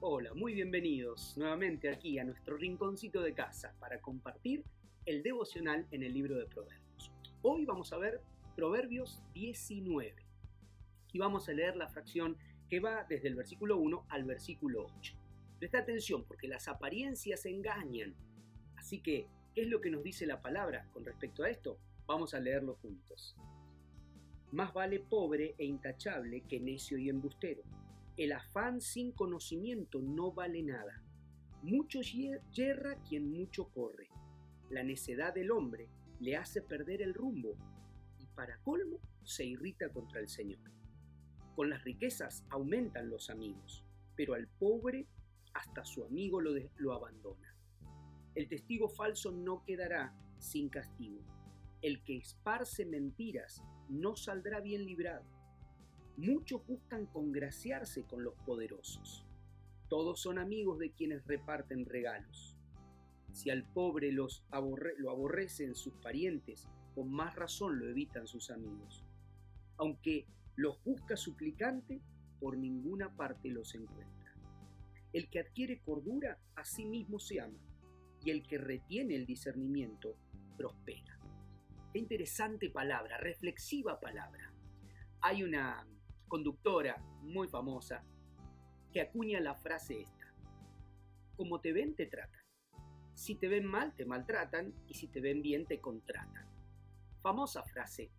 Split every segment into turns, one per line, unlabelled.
Hola, muy bienvenidos nuevamente aquí a nuestro rinconcito de casa para compartir el devocional en el libro de Proverbios. Hoy vamos a ver Proverbios 19 y vamos a leer la fracción que va desde el versículo 1 al versículo 8. Presta atención porque las apariencias engañan. Así que, ¿qué es lo que nos dice la palabra con respecto a esto? Vamos a leerlo juntos. Más vale pobre e intachable que necio y embustero. El afán sin conocimiento no vale nada. Mucho yerra quien mucho corre. La necedad del hombre le hace perder el rumbo y para colmo se irrita contra el Señor. Con las riquezas aumentan los amigos, pero al pobre hasta su amigo lo, lo abandona. El testigo falso no quedará sin castigo. El que esparce mentiras no saldrá bien librado. Muchos buscan congraciarse con los poderosos. Todos son amigos de quienes reparten regalos. Si al pobre los lo aborrecen sus parientes, con más razón lo evitan sus amigos. Aunque los busca suplicante, por ninguna parte los encuentra. El que adquiere cordura, a sí mismo se ama, y el que retiene el discernimiento, prospera. Qué interesante palabra, reflexiva palabra. Hay una conductora muy famosa que acuña la frase esta. Como te ven, te tratan. Si te ven mal, te maltratan y si te ven bien, te contratan. Famosa frase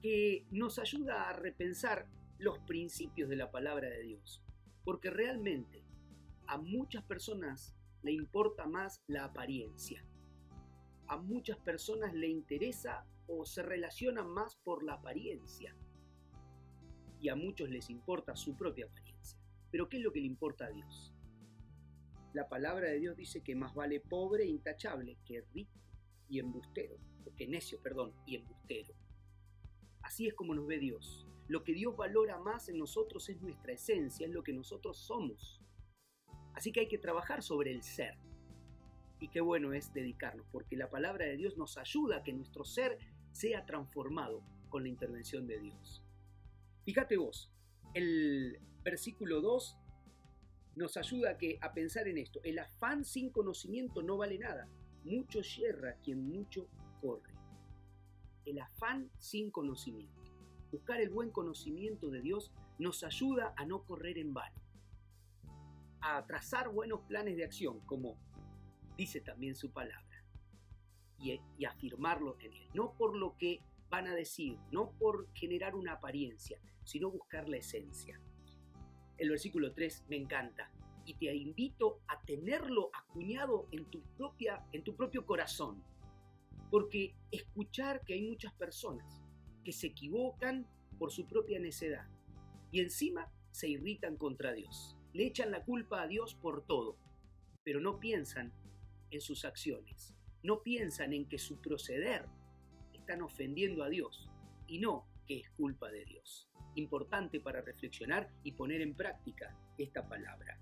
que nos ayuda a repensar los principios de la palabra de Dios. Porque realmente a muchas personas le importa más la apariencia. A muchas personas le interesa o se relaciona más por la apariencia. Y a muchos les importa su propia apariencia. Pero ¿qué es lo que le importa a Dios? La palabra de Dios dice que más vale pobre e intachable que rico y embustero, que necio, perdón, y embustero. Así es como nos ve Dios. Lo que Dios valora más en nosotros es nuestra esencia, es lo que nosotros somos. Así que hay que trabajar sobre el ser. Y qué bueno es dedicarnos, porque la palabra de Dios nos ayuda a que nuestro ser sea transformado con la intervención de Dios. Fíjate vos, el versículo 2 nos ayuda que, a pensar en esto. El afán sin conocimiento no vale nada. Mucho yerra quien mucho corre. El afán sin conocimiento. Buscar el buen conocimiento de Dios nos ayuda a no correr en vano. A trazar buenos planes de acción, como dice también su palabra. Y, y afirmarlo en él. No por lo que van a decir, no por generar una apariencia, sino buscar la esencia. El versículo 3 me encanta y te invito a tenerlo acuñado en tu, propia, en tu propio corazón. Porque escuchar que hay muchas personas que se equivocan por su propia necedad y encima se irritan contra Dios. Le echan la culpa a Dios por todo, pero no piensan en sus acciones, no piensan en que su proceder están ofendiendo a Dios y no que es culpa de Dios importante para reflexionar y poner en práctica esta palabra.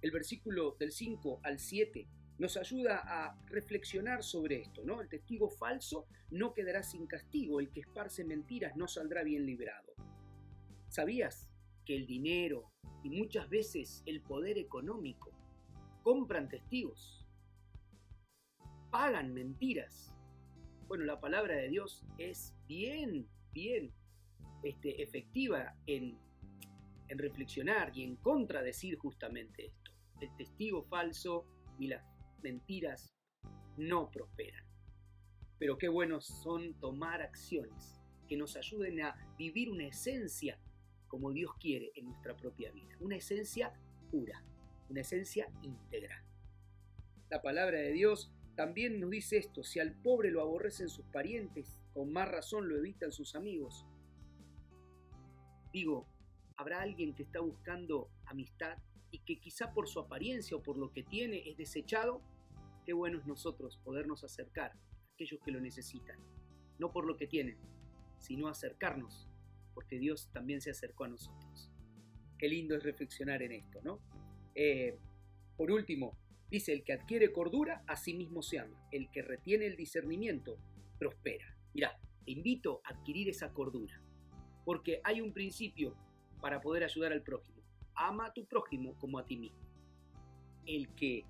El versículo del 5 al 7 nos ayuda a reflexionar sobre esto, ¿no? El testigo falso no quedará sin castigo, el que esparce mentiras no saldrá bien librado. ¿Sabías que el dinero y muchas veces el poder económico compran testigos? Pagan mentiras. Bueno, la palabra de Dios es bien, bien este, efectiva en, en reflexionar y en contradecir justamente esto. El testigo falso y las mentiras no prosperan. Pero qué buenos son tomar acciones que nos ayuden a vivir una esencia como Dios quiere en nuestra propia vida. Una esencia pura, una esencia íntegra. La palabra de Dios también nos dice esto, si al pobre lo aborrecen sus parientes, con más razón lo evitan sus amigos. Digo, habrá alguien que está buscando amistad y que quizá por su apariencia o por lo que tiene es desechado. Qué bueno es nosotros podernos acercar a aquellos que lo necesitan. No por lo que tienen, sino acercarnos, porque Dios también se acercó a nosotros. Qué lindo es reflexionar en esto, ¿no? Eh, por último, dice, el que adquiere cordura, a sí mismo se ama. El que retiene el discernimiento, prospera. Mirá, te invito a adquirir esa cordura porque hay un principio para poder ayudar al prójimo. ama a tu prójimo como a ti mismo. El que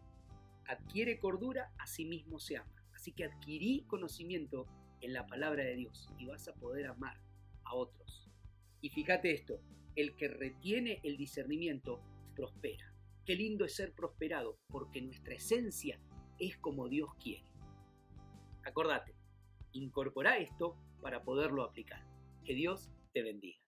adquiere cordura, a sí mismo se ama. Así que adquirí conocimiento en la palabra de Dios y vas a poder amar a otros. Y fíjate esto, el que retiene el discernimiento prospera. Qué lindo es ser prosperado, porque nuestra esencia es como Dios quiere. Acordate, incorpora esto para poderlo aplicar. Que Dios te bendiga.